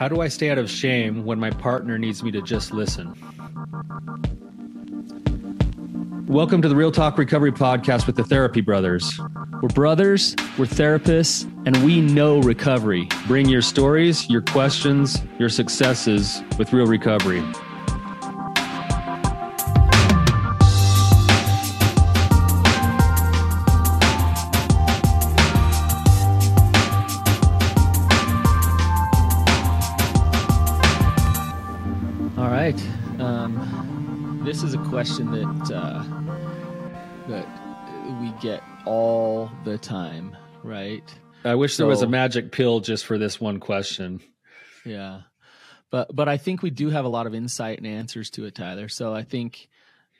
How do I stay out of shame when my partner needs me to just listen? Welcome to the Real Talk Recovery Podcast with the Therapy Brothers. We're brothers, we're therapists, and we know recovery. Bring your stories, your questions, your successes with real recovery. This is a question that uh, that we get all the time, right? I wish there was a magic pill just for this one question. Yeah. But but I think we do have a lot of insight and answers to it, Tyler. So I think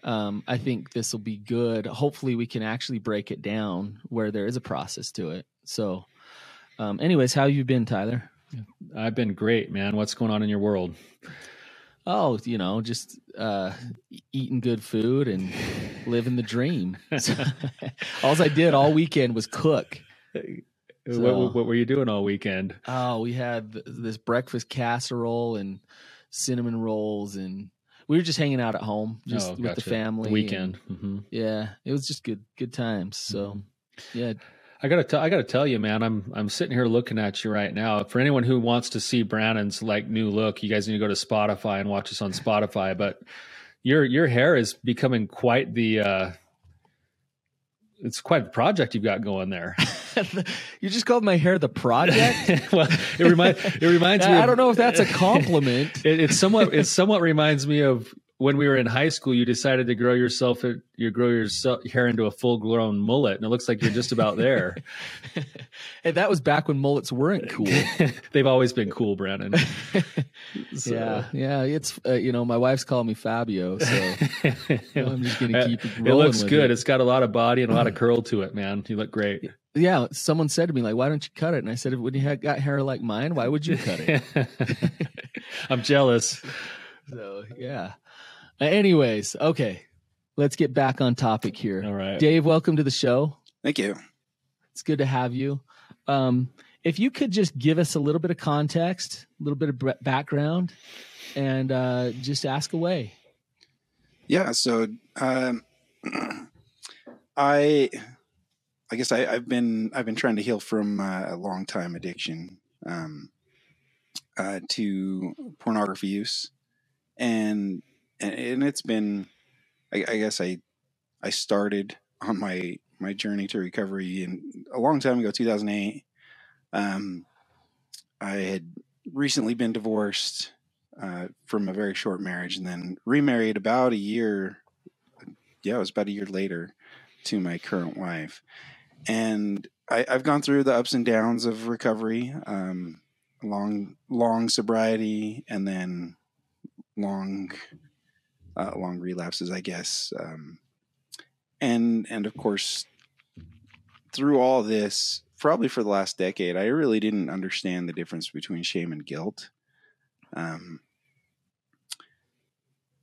um, I think this will be good. Hopefully we can actually break it down where there is a process to it. So um, anyways, how you been, Tyler? I've been great, man. What's going on in your world? Oh, you know, just uh, eating good food and living the dream. all I did all weekend was cook. So- What, what were you doing all weekend? Oh, we had this breakfast casserole and cinnamon rolls, and we were just hanging out at home, just Oh, with the family. The weekend. hmm yeah, it was just good, good times. So, Mm-hmm. yeah, I gotta, t- I gotta tell you, man. I'm, I'm sitting here looking at you right now. For anyone who wants to see Brannon's like new look, you guys need to go to Spotify and watch us on Spotify. But your, your hair is becoming quite the, uh, it's quite the project you've got going there. you just called my hair the project. well, it reminds, it reminds me. I don't know if that's a compliment. It, it somewhat, it somewhat reminds me of when we were in high school. You decided to grow yourself, you grow your hair into a full grown mullet, and it looks like you're just about there. and that was back when mullets weren't cool. They've always been cool, Brannon. So- Yeah, yeah. It's uh, you know, my wife's calling me Fabio, so I'm just gonna keep it it looks good. it. It's got a lot of body and a lot of curl to it, man. You look great. yeah. Someone said to me like, "Why don't you cut it?" And I said, "When you had got hair like mine, why would you cut it?" I'm jealous. so yeah. Anyways, okay, let's get back on topic here. All right. Dave, welcome to the show. Thank you. It's good to have you. Um, if you could just give us a little bit of context, a little bit of background, and uh, just ask away. Yeah. So, um, I, I guess I, I've been I've been trying to heal from uh, a long time addiction um, uh, to pornography use, and and, and it's been, I, I guess I, I started on my my journey to recovery in a long time ago, 2008. Um, I had recently been divorced uh, from a very short marriage and then remarried about a year yeah it was about a year later to my current wife and I, i've gone through the ups and downs of recovery um, long long sobriety and then long uh, long relapses i guess um, and and of course through all this probably for the last decade i really didn't understand the difference between shame and guilt um,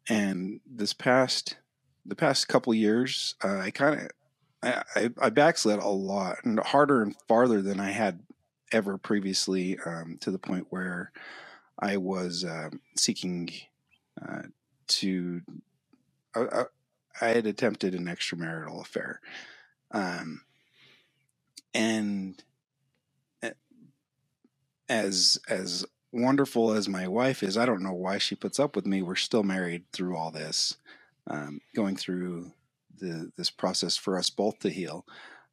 and this past the past couple years uh, i kind of I, I, backslid a lot and harder and farther than i had ever previously um, to the point where i was um seeking uh, to I, I, had attempted an extramarital affair um, and uh, as as wonderful as my wife is, I don't know why she puts up with me. We're still married through all this, um, going through the this process for us both to heal.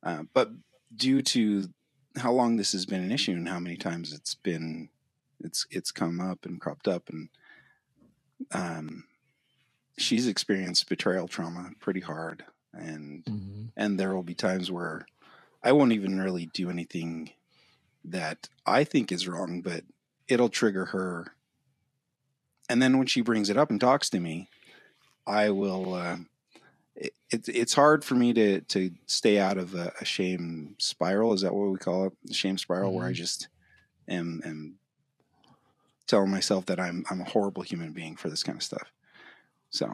Uh, but due to how long this has been an issue and how many times it's been, it's it's come up and cropped up, and um, she's experienced betrayal trauma pretty hard, and and there will be times where I won't even really do anything that I think is wrong, but it'll trigger her. And then when she brings it up and talks to me, I will. Uh, it, it's it's hard for me to to stay out of a, a shame spiral. Is that what we call it? The shame spiral, where I Mhm. just am am telling myself that I'm I'm a horrible human being for this kind of stuff. So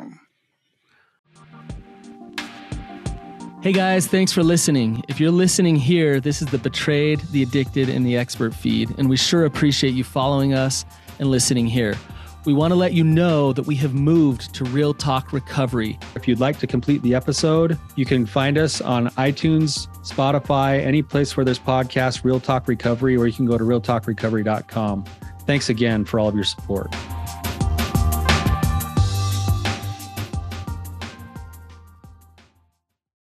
Hey guys, thanks for listening. If you're listening here, this is the Betrayed, the Addicted, and the Expert feed, and we sure appreciate you following us and listening here. We want to let you know that we have moved to Real Talk Recovery. If you'd like to complete the episode, you can find us on iTunes, Spotify, any place where there's podcasts, Real Talk Recovery, or you can go to realtalkrecovery.com. Thanks again for all of your support.